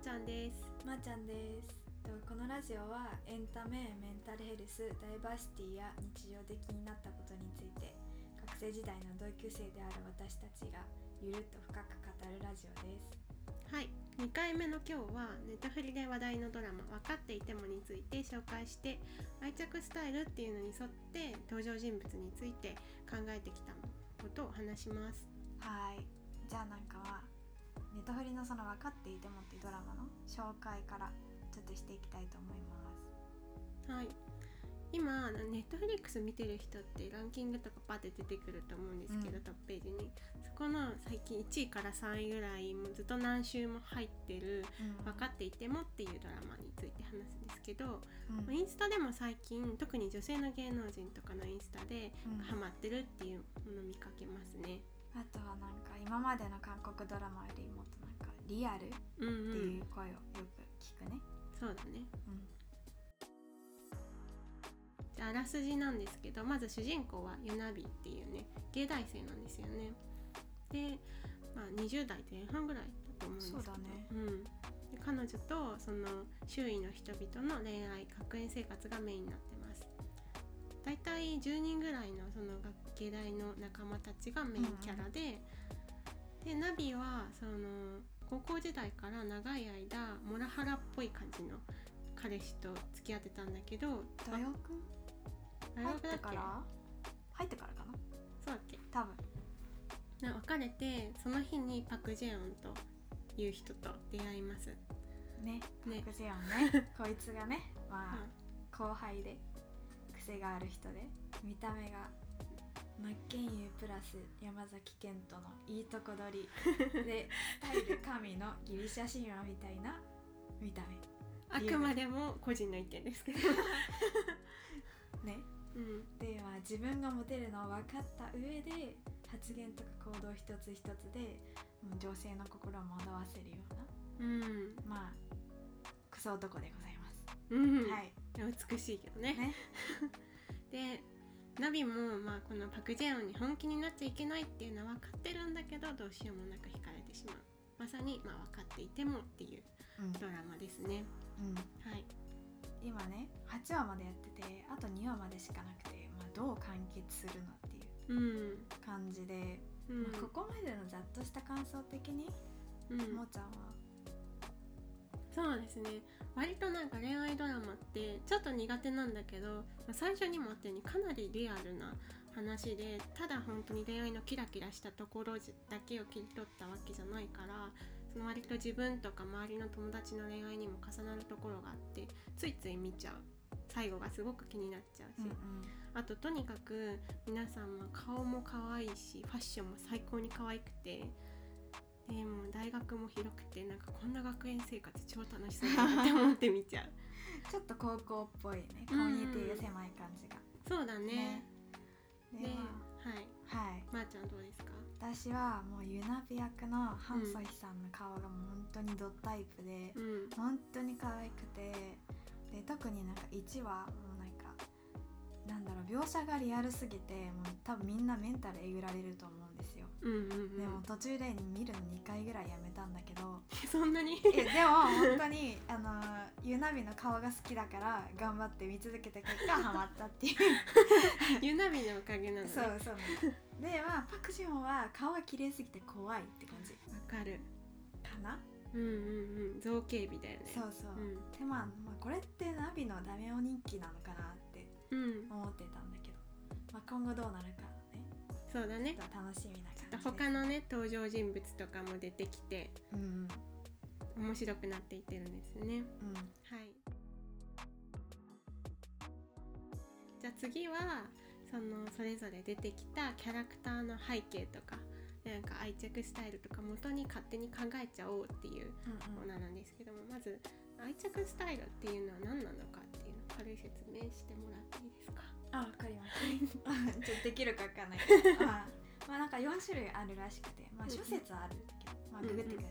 ちゃんです。まー、ちゃんです。とこのラジオはエンタメメンタルヘルスダイバーシティや日常で気になったことについて学生時代の同級生である私たちがゆるっと深く語るラジオです。はい。2回目の今日はネタフリで話題のドラマ「分かっていても」について紹介して愛着スタイルっていうのに沿って登場人物について考えてきたことを話します。はい。じゃあなんかはネタフリのその分かっていてもっていうドラマの紹介からちょっとしていきたいと思います。はい。今ネットフリックス見てる人ってランキングとかパッて出てくると思うんですけど、うん。トップページに。そこの最近1位から3位ぐらいもうずっと何週も入ってる「分かっていても」っていうドラマについて話すんですけど、うん。インスタでも最近特に女性の芸能人とかのインスタでうん。ハマってるっていうものを見かけますね。あとはなんか今までの韓国ドラマよりもっとなんかリアルってうんう、いうん声をよく聞くね、そうだね。うん。じゃああらすじなんですけどまず主人公はユナビっていうね芸大生なんですよね。で、まあ、20代前半ぐらいだと思うんですけど。そうだね。うん、で彼女とその周囲の人々の恋愛学園生活がメインになってます。だいたい10人ぐらいのその学芸大の仲間たちがメインキャラで、でナビはその高校時代から長い間モラハラっぽい感じの彼氏と付き合ってたんだけど大学？大学だっけ？から？入ってからかな？そうだっけ？多分。な別れてその日にパク・ジェヨンという人と出会います、ねね。パクジヨンね。こいつがねまあ、うん。後輩で癖がある人で見た目が真剣佑プラス山崎賢人のいいとこ取り でスタイル神のギリシャ神話みたいな見た目。あくまでも個人の意見ですけど、ね。うん、では自分がモテるのを分かった上で発言とか行動一つ一つで女性の心を惑わせるようなうん。まあクソ男でございます、うん。はい。美しいけどね。ね。でナビも、まあ、このパク・ジェヨンに本気になっちゃいけないっていうのは分かってるんだけどどうしようもなく惹かれてしまう。まさに、まあ、分かっていてもっていううん。ドラマですね。うん。はい。今ね8話までやっててあと2話までしかなくて、まあ、どう完結するのっていううん、感じで、うん。まあ、ここまでのざっとした感想的に、うん。もーちゃんはそうですね。割となんか恋愛ドラマってちょっと苦手なんだけど最初にもあったようにかなりリアルな話でただ本当に恋愛のキラキラしたところだけを切り取ったわけじゃないからその割と自分とか周りの友達の恋愛にも重なるところがあってついつい見ちゃう。最後がすごく気になっちゃうし、あととにかく皆さんも顔も可愛いしファッションも最高に可愛くてでもう大学も広くてなんかこんな学園生活超楽しそうだなって思って見ちゃう。ちょっと高校っぽいねコミュニティが狭い感じが、そうだね。ででまはい。あはい。まー、ちゃんどうですか私はもうユナビ役のハン・ソヒさんの顔がもう本当にドタイプで、うん。本当に可愛くてで特になんか1話もうなんかなんだろう描写がリアルすぎてもう多分みんなメンタルえぐられると思うんうんうん。うんでも途中で見るの2回ぐらいやめたんだけど。そんなに？えでも本当にあのユナビの顔が好きだから頑張って見続けた結果ハマったっていう。ユナビのおかげなのね。そうそう。でまあパク・ジョンは顔が綺麗すぎて怖いって感じ。わかる。かな？うんうんうん。造形美だよね。そうそう、うん。でまあ、まあこれってナビのダメ男人気なのかなってうん。思ってたんだけど、まあ、今後どうなるかね。そうだね。楽しみな感じ他のね登場人物とかも出てきてうん面白くなっていってるんですね。うん。はい。じゃあ次はそのそれぞれ出てきたキャラクターの背景とかなんか愛着スタイルとか元に勝手に考えちゃおうっていううんコーナーなんですけどもまず愛着スタイルっていうのは何なのかっていうのを軽い説明してもらっていいですか？あわかりました。ちょっとできるかわかんない。けどまあ、まあなんか4種類あるらしくてまあ諸説あるけど、まあ、ググってくださ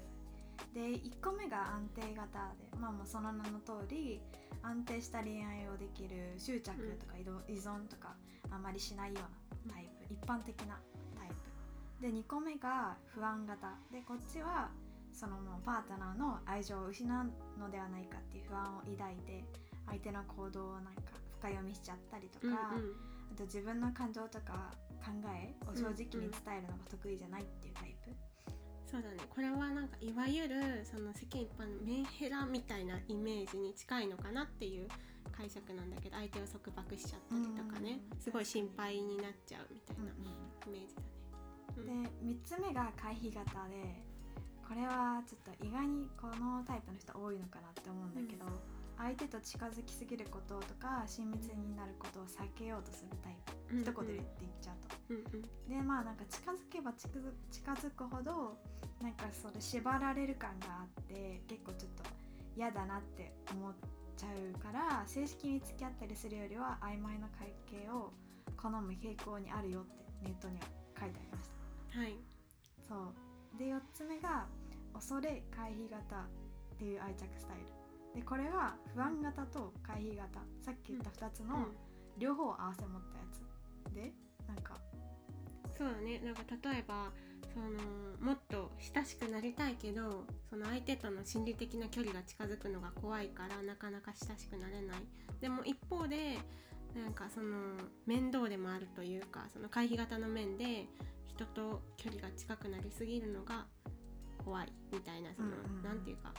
い、で1個目が安定型でまあもうその名の通り安定した恋愛をできる執着とか依存依存とかあまりしないようなタイプ、一般的なタイプ。で2個目が不安型。でこっちはそのもうパートナーの愛情を失うのではないかっていう不安を抱いて相手の行動をなんか深読みしちゃったりとか、あと自分の感情とか考えを正直に伝えるのが得意じゃないっていうタイプ？そうだね。これはなんかいわゆるその世間一般のメンヘラみたいなイメージに近いのかなっていう解釈なんだけど相手を束縛しちゃったりとかね。うん。すごい心配になっちゃうみたいなうんイメージだね。うん。で3つ目が回避型でこれはちょっと意外にこのタイプの人多いのかなって思うんだけど、相手と近づきすぎることとか親密になることを避けようとするタイプ、うん一言で言って言っちゃうと。うんうん。でまあなんか近づけば近づ近づくほどなんかそれ縛られる感があって結構ちょっと嫌だなって思っちゃうから正式に付き合ったりするよりは曖昧な関係を好む傾向にあるよってネットには書いてありました。はい。そう。で4つ目が恐れ回避型っていう愛着スタイルでこれは不安型と回避型。さっき言った2つの両方を合わせ持ったやつ。でなんか。そうだね。なんか例えばそのもっと親しくなりたいけどその相手との心理的な距離が近づくのが怖いからなかなか親しくなれない。でも一方でなんかその面倒でもあるというかその回避型の面で人と距離が近くなりすぎるのが怖いみたいなその、うんうんうんていうか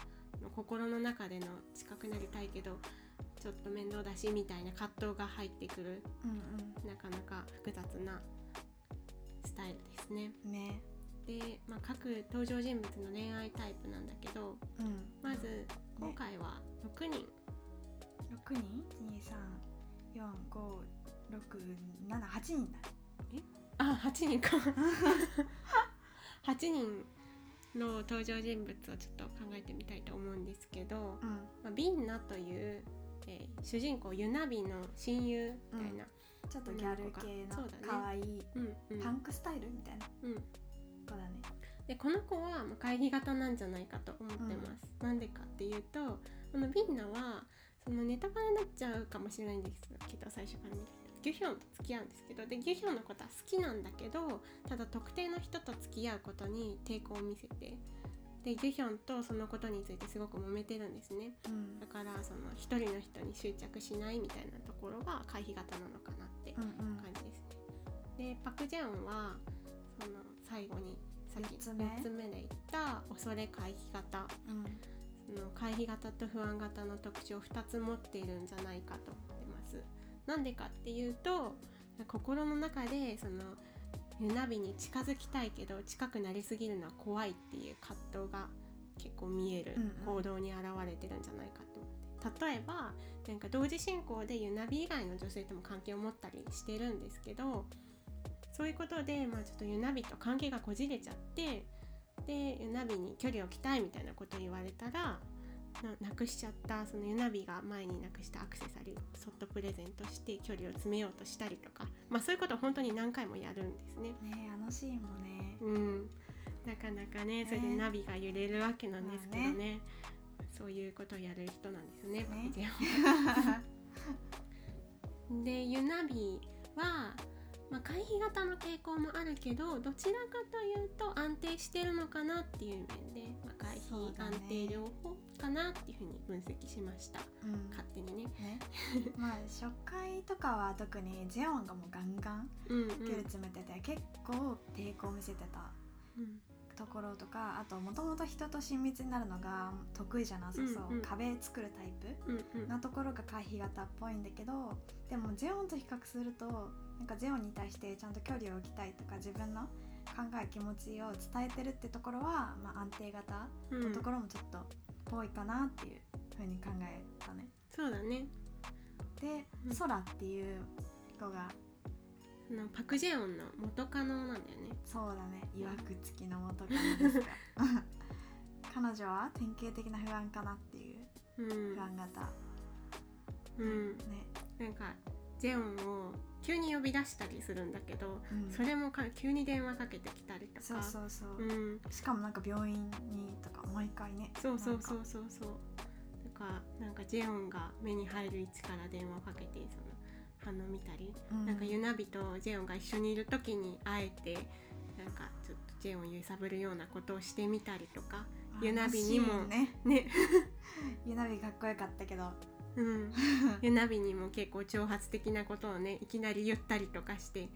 心の中での近くなりたいけどちょっと面倒だしみたいな葛藤が入ってくるうんなかなか複雑なスタイルですね。うんね。で、まあ、各登場人物の恋愛タイプなんだけどうん。まず今回は6人、6人 ?2345678 人だ。あ8人か。8人の登場人物をちょっと考えてみたいと思うんですけど、うん。まあ、ビンナという、えー主人公ユナビの親友みたいな、ちょっとギャル系の可愛いうんうん。パンクスタイルみたいな。うん、子だね。でこの子はまあ会議型なんじゃないかと思ってます。なんでかっていうとこのビンナはそのネタバレになっちゃうかもしれないんですけど最初から見るとギュヒョンと付き合うんですけどでギュヒョンのことは好きなんだけどただ特定の人と付き合うことに抵抗を見せてでギュヒョンとそのことについてすごく揉めてるんですね。うん。だからその一人の人に執着しないみたいなところが回避型なのかなってうんうん。感じですね。でパク・ジェオンはその最後にさっき四つ目。4つ目で言った恐れ回避型。うん。その回避型と不安型の特徴を2つ持っているんじゃないかと思ってます。なんでかっていうと心の中でそのユナビに近づきたいけど近くなりすぎるのは怖いっていう葛藤が結構見えるうんうん。行動に現れてるんじゃないかと思って、例えばなんか同時進行でユナビ以外の女性とも関係を持ったりしてるんですけどそういうことで、まあ、ちょっとユナビと関係がこじれちゃってでユナビに距離を置きたいみたいなことを言われたらななくしちゃったそのユナビが前になくしたアクセサリーをそっとプレゼントして距離を詰めようとしたりとか、まあ、そういうことを本当に何回もやるんですね。ねあのシーンもね。うん、なかなかねそれでねナビが揺れるわけなんですけどね,、まそういうことをやる人なんですね。ね。でユナビは、まあ、回避型の傾向もあるけどどちらかというと安定してるのかなっていう面で、まあ、回避そうだね安定両方かなっていうふうに分析しました。うん。勝手にね。ね まあ初回とかは特にジェオンがもうガンガンうんうん。距離詰めてて、結構抵抗見せてたうん。ところとかあともともと人と親密になるのが得意じゃなさそう、うんうん。壁作るタイプうんうん。なところが回避型っぽいんだけどでもジェオンと比較するとなんかジェオンに対してちゃんと距離を置きたいとか自分の考え気持ちを伝えてるってところは、まあ、安定型うん。のところもちょっとぽいかなっていうふうに考えたね。そうだね。で、うん。ソラっていう子がそのパク・ジェオンの元カノなんだよね。そうだね。いわくつきの元カノですが 彼女は典型的な不安かなっていううん。不安型、うん、ね、なんかジェオンを急に呼び出したりするんだけど、うん。それもか急に電話かけてきたりとか。そうそうそう、うん、しかもなんか病院にとか毎回ね。そうそうそうそう。そうだからなんかジェオンが目に入る位置から電話をかけてその反応見たり、うん。なんかユナビとジェオンが一緒にいる時にあえてなんかちょっとジェンを揺さぶるようなことをしてみたりとか。あユナビにもねね。ユナビかっこよかったけどうん。ユナビにも結構挑発的なことをねいきなり言ったりとかして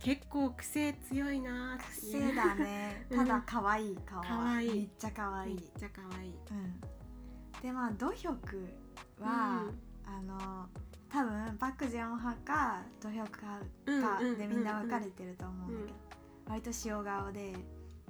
結構癖強いな癖だね。うん。ただ可愛い顔は可愛い。めっちゃ可愛い。めっちゃ可愛い。うん。でまあドヒョクは、あの多分パク・ジェオン派かドヒョク派かうんうん。でみんな分かれてると思うんだけど、割と塩顔で、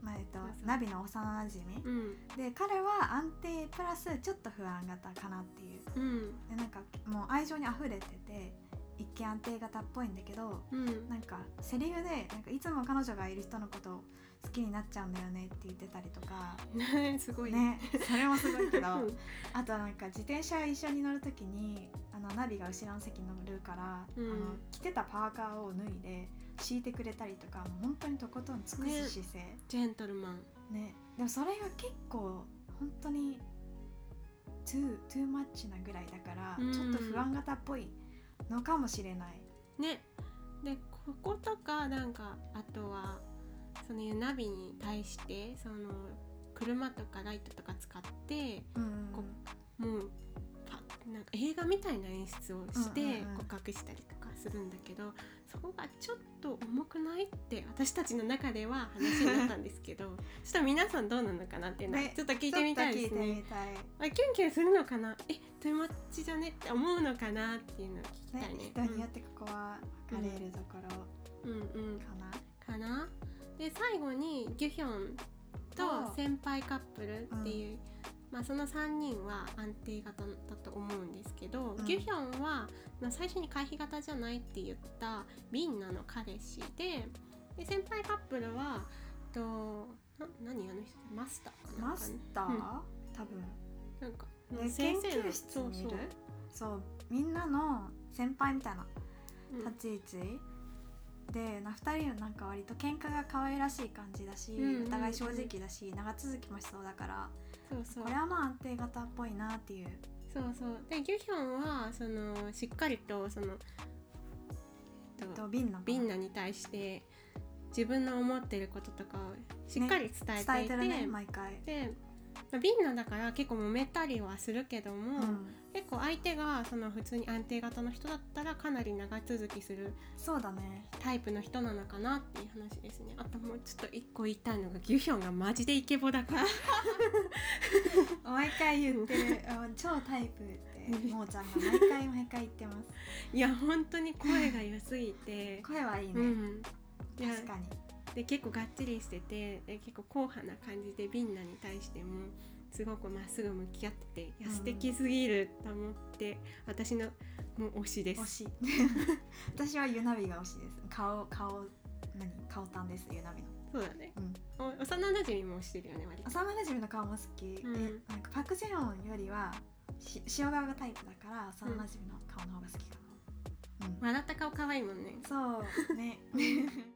まあえっとナビの幼なじみうん。で彼は安定プラスちょっと不安型かなっていう。うん。でなんかもう愛情に溢れてて一見安定型っぽいんだけどうん。なんかセリフでなんかいつも彼女がいる人のことを好きになっちゃうんだよねって言ってたりとか。ね すごい。ねそれもすごいけど。うん。あとなんか自転車一緒に乗る時にあのナビが後ろの席に乗るから、うん。あの着てたパーカーを脱いで敷いてくれたりとかもう本当にとことん尽くす姿勢。ジェントルマン。ね。でもそれが結構本当にトゥートゥーマッチなぐらいだから、うん。ちょっと不安型っぽいのかもしれない。ね。でこことかなんかあとはそのナビに対してその車とかライトとか使ってうんこもうパなんか映画みたいな演出をしてうんうんうん。告白したりとかするんだけど、そこがちょっと重くないって私たちの中では話になったんですけど ちょっと皆さんどうなのかなっていうのはねちょっと聞いてみたいですね。みたい。あキュンキュンするのかな？えトゥーマッチじゃね？って思うのかなっていうのを聞きたねいね。人によってここは分かれるところうん、うんうんかな。かな？で最後にギュヒョンと先輩カップルっていう、まあ、その3人は安定型だと思うんですけど、うん。ギュヒョンは、まあ、最初に回避型じゃないって言ったビンナの彼氏でで先輩カップルはとな何あの人マスターかな？マスター、うん。多分。なんかで研究室にいる？そうみんなの先輩みたいなうん。立ち位置、でな2人はなんか割と喧嘩が可愛らしい感じだし、うんうんうん。お互い正直だし長続きもしそうだからそうそう。これはまあ安定型っぽいなっていう。そうそう。でギュヒョンはそのしっかりとそのえっとと瓶のビンナに対して自分の思ってることとかをしっかり伝えていて,、伝えてるね毎回、でまあビンナだから結構揉めたりはするけども、うん、結構相手がその普通に安定型の人だったらかなり長続きするそうだね。タイプの人なのかなっていう話ですね。あともうちょっと一個言いたいのがギュヒョンがマジでイケボだから。毎回言ってる。あ超タイプってもーちゃんが毎回毎回言ってます。いや本当に声が良すぎて。声はいいね、うん。確かにで結構がっちりしててで結構硬派な感じでビンナに対してもすごくまっすぐ向き合ってていやうん素敵すぎると思って、私のもう推しです。推し。私はユナビが推しです。顔顔何？顔たんです。ユナビの。そうだね、うん。お幼馴染も推してるよね割と。幼馴染の顔も好き、うん。でなんかパク・ジェヨンよりはし塩顔がタイプだから幼馴染の顔の方が好きかな、うん。笑った顔可愛いもんね。そう。ね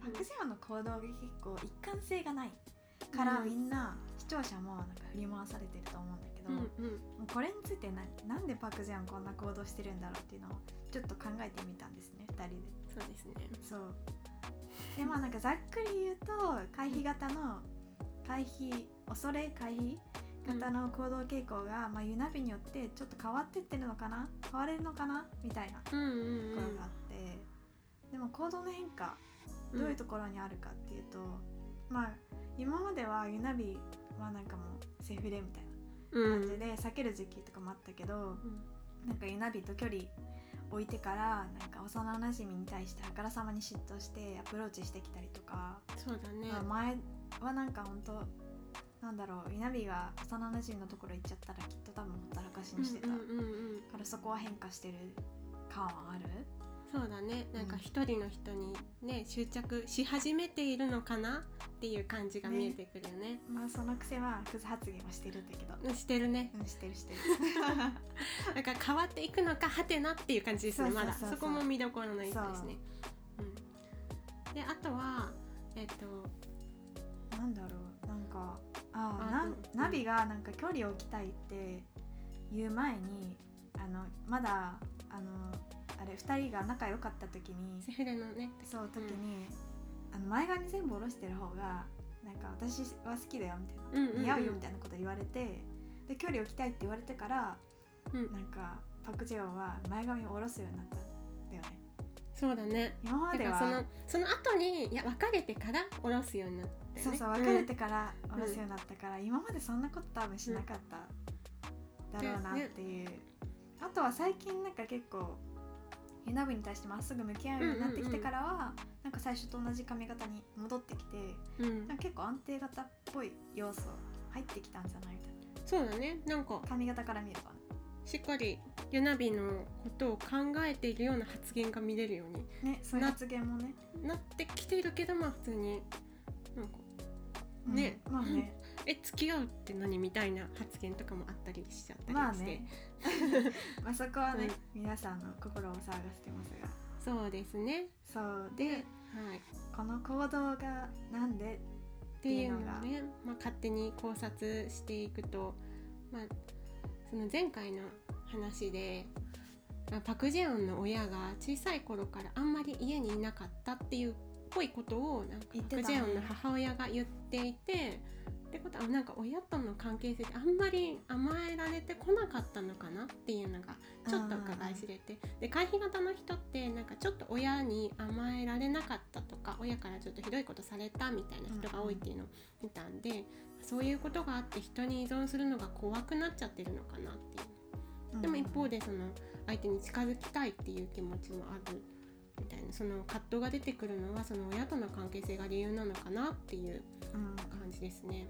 パク・ジェヨンの行動が結構一貫性がないから、うん。みんな視聴者もなんか振り回されてると思うんだけど、うんうん。もうこれについてななんでパク・ジェヨンこんな行動してるんだろうっていうのをちょっと考えてみたんですね2人で。そうですね。そう。でまあなんかざっくり言うと回避型の回避恐れ回避型の行動傾向が、まあ、ユナビによってちょっと変わってってるのかな変われるのかなみたいなとうんうん。ころがあって、でも行動の変化うんどういうところにあるかっていうと、まあ今まではユナビはなんかもうセフレみたいうん。な感じで避ける時期とかもあったけど、うん。なんかユナビと距離置いてからなんか幼なじみに対してあからさまに嫉妬してアプローチしてきたりとか、そうだね。まあ前はなんか本当なんだろうユナビが幼なじみのところ行っちゃったらきっと多分ほったらかしにしてた、からそこは変化してる感はある？なんかうん一人の人にね執着し始めているのかなっていう感じが見えてくるよね。まあそのくせはクズ発言はしてるんだけど。うんしてるね。うんしてるしてる。なんか変わっていくのかはてなっていう感じですねまだ。そこも見どころの一個ですね。うん。であとはえっとなんだろう。なんかああナビがなんか距離を置きたいって言う前にあのまだあのあれ2人が仲良かった時にセフレのね。そう時に、あの前髪全部下ろしてる方がなんか私は好きだよみたいな、うんうんうん。似合うよみたいなこと言われてで距離を置きたいって言われてからうん。なんかパク・ジェヨンは前髪を下ろすようになったんだよね。そうだね。今までだからそのはその後にいや別れてから下ろすようになったよね。そうそう別れてから下ろすようになったから、今までそんなこと多分しなかっただろうなっていう、あとは最近なんか結構ユナビに対してまっすぐ向き合うようになってきてからは、なんか最初と同じ髪型に戻ってきてうん、うん。なんか結構安定型っぽい要素入ってきたんじゃないみたいそうだね。なんかな髪型から見れば。ねしっかりユナビのことを考えているような発言が見れるようにねそういう発言もね。なってきているけどまあ普通になんかねうんまあねえ付き合うって何みたいな発言とかもあったりしちゃったりして、まあね。まあそこはね、皆さんの心を騒がせてますが。そうですね。そう。でではい。この行動がなんで？っていうのをね、まあ、勝手に考察していくと、まあ、その前回の話で、まあパク・ジェヨンの親が小さい頃からあんまり家にいなかったっていうっぽいことをなんかパク・ジェヨンの母親が言っていて。ってことはなんか親との関係性であんまり甘えられてこなかったのかなっていうのがちょっと伺い知れて。で回避型の人ってなんかちょっと親に甘えられなかったとか親からちょっとひどいことされたみたいな人が多いっていうのを見たんで、そういうことがあって人に依存するのが怖くなっちゃってるのかなっていう。でも一方でその相手に近づきたいっていう気持ちもあるみたいなその葛藤が出てくるのはその親との関係性が理由なのかなっていううん感じですね。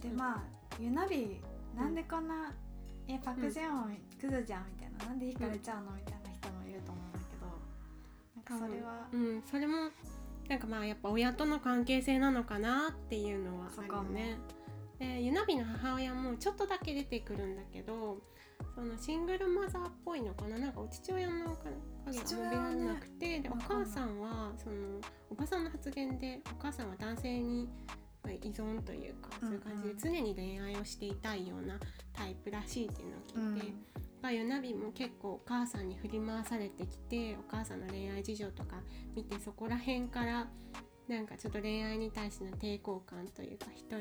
でまあユナビなんでこんな「えパク・ジェヨンクズじゃん」みたいな「なんで惹かれちゃうの?」みたいな人もいると思うんだけどなんかそれはうん、それもなんかまあやっぱ親との関係性なのかなっていうのはあるよね。でユナビの母親もちょっとだけ出てくるんだけどそのシングルマザーっぽいのかな？なんかお父親の影があんまりなくて、でお母さんはそのおばさんの発言でお母さんは男性にまあ依存というかそういう感じでうんうん常に恋愛をしていたいようなタイプらしいっていうのを聞いて。がユナビも結構お母さんに振り回されてきてお母さんの恋愛事情とか見てそこら辺からなんかちょっと恋愛に対しての抵抗感というか人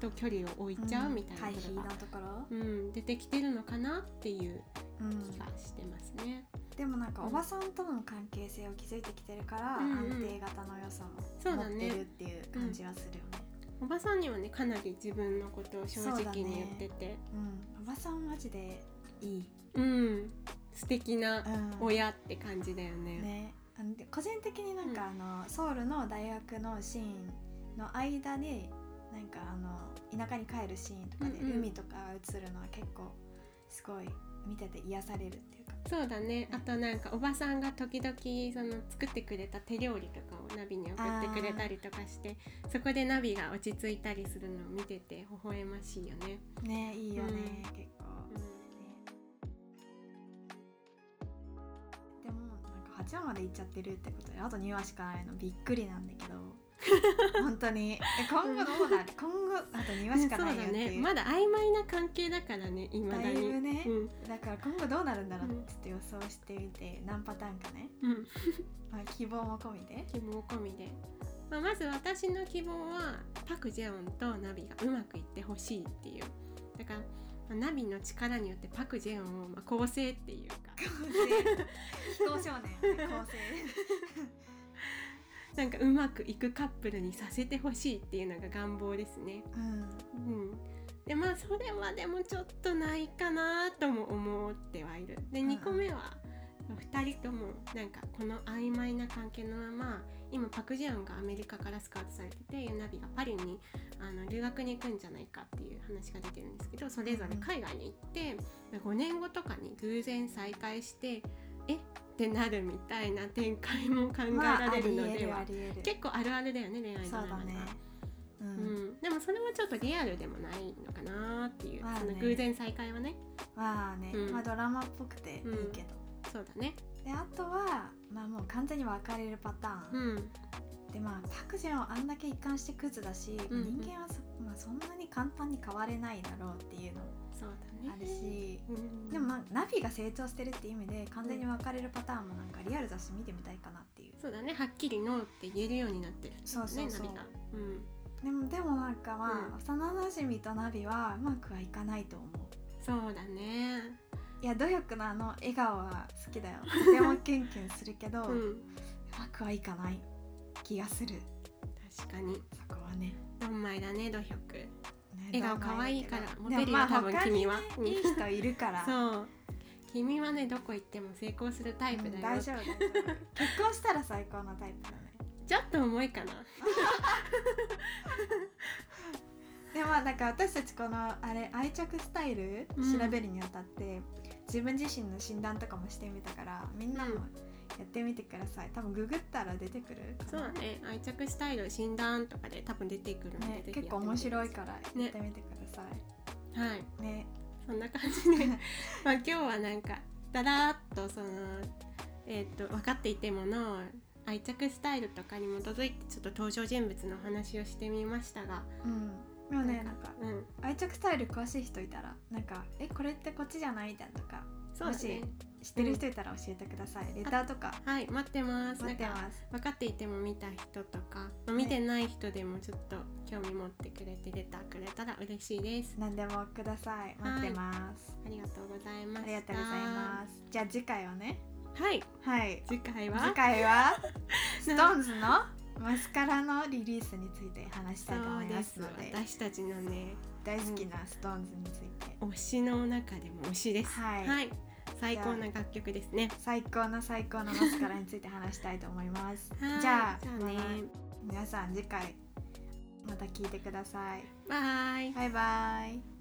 と距離を置いちゃうみたいなところ、うん出てきてるのかなっていううん。気がしてますね。でもなんかおばさんとの関係性を築いてきてるから、うんうん。安定型の良さも持ってるっていう感じはするよね。おばさんにはねかなり自分のことを正直に言ってて。うん、おばさんマジでいい。うん。素敵なうん。親って感じだよね。ね、あので個人的になんか、あのソウルの大学のシーンの間でなんかあの田舎に帰るシーンとかで、うんうん。海とかが映るのは結構すごい見てて癒されるっていうか。そうだね。あとなんかおばさんが時々その作ってくれた手料理とかをナビに送ってくれたりとかしてそこでナビが落ち着いたりするのを見てて微笑ましいよね。ねいいよね、うん。結構、ねで8話までいっちゃってるってことであと2話しかないのびっくりなんだけど。本当に。え今後どうなる？今後あと2話しかないよっていう、ね。まだ曖昧な関係だからねいまだに。だいぶね。うん。だから今後どうなるんだろうってちょっと予想してみて何パターンかね、うん、まあ、希望も込みで。希望込みで、まあ、まず私の希望はパク・ジェオンとナビがうまくいってほしいっていう。だから、まあナビの力によってパク・ジェオンをまあ構成っていうか。飛行少年。構成。なんかうまくいくカップルにさせてほしいっていうのが願望ですね。うん。うん、でまあそれはでもちょっとないかなとも思ってはいる。でうん。2個目は2人ともなんかこの曖昧な関係のまま今パク・ジェヨンがアメリカからスカウトされててユナビがパリにあの留学に行くんじゃないか話が出てるんですけどそれぞれ海外に行って5年後とかに偶然再会してえってなるみたいな展開も考えまあられるのでは、ありえるあ結構あるあるだよね恋愛ドラマが。そうだね。う、うん。ん、でもそれはちょっとリアルでもないのかなっていう、まあね。その偶然再会はね。まあね、うん。まあドラマっぽくていいけど、そうだね。であとはまあもう完全に別れるパターン、うん。でまあパク・ジェヨンあんだけ一貫してクズだし、うんうん。人間はそ,、まあ、そんなに簡単に変われないだろうっていうのそうだね。あるし、うん。でもまあナビが成長してるって意味で完全に分かれるパターンもなんかリアル雑誌見てみたいかなっていう。そうだね。はっきりノーって言えるようになってるそうそうそう。ねナビが。うん。でもでもなんかまあ、うん。幼なじみとナビはうまくはいかないと思う。そうだね。いや努力のあの笑顔は好きだよ。とてもキュンキュンするけど、ううん。まくはいかない気がする。確かに。そこはね。ドンマイだね土俵ね笑顔可愛いからモテるよまあ多分君は。うん。いい人いるから。そう。君はねどこ行っても成功するタイプだよ、うん大丈夫。結婚したら最高のタイプだね。ちょっと重いかな。でもなんか私たちこのあれ愛着スタイルうん調べるにあたって、自分自身の診断とかもしてみたからみんなもうんやってみてください。多分ググったら出てくるそうだね。愛着スタイル診断とかで多分出てくるので、ね結構面白いかからやってみてください、らはい。ね。そんな感じで。まあ今日はなんかだらーっとそのえっ、と分かっていてもの愛着スタイルとかに基づいてちょっと登場人物のお話をしてみましたが。うん。でもねなんかうん。愛着スタイル詳しい人いたらなんか「えこれってこっちじゃない?」みたいなとかそうだね。知ってる人いたら教えてください、レターとか。はい待ってます。待ってます。分かっていても見た人とか、まあ見てない人でもちょっと興味持ってくれてレターくれたら嬉しいです。何でもください。待ってます、ありがとうございましたありがとうございます。じゃあ次回はね。すはい。はい。次回は？次回は？SixTONES の？マスカラのリリースについて話したいと思いますので。私たちのね大好きな SixTONES について。推しの中でも推しです。はい最高な楽曲ですね。最高の最高のマスカラについて話したいと思います。はいじゃあじゃあね。皆さん次回また聞いてください。バイ。バイバイ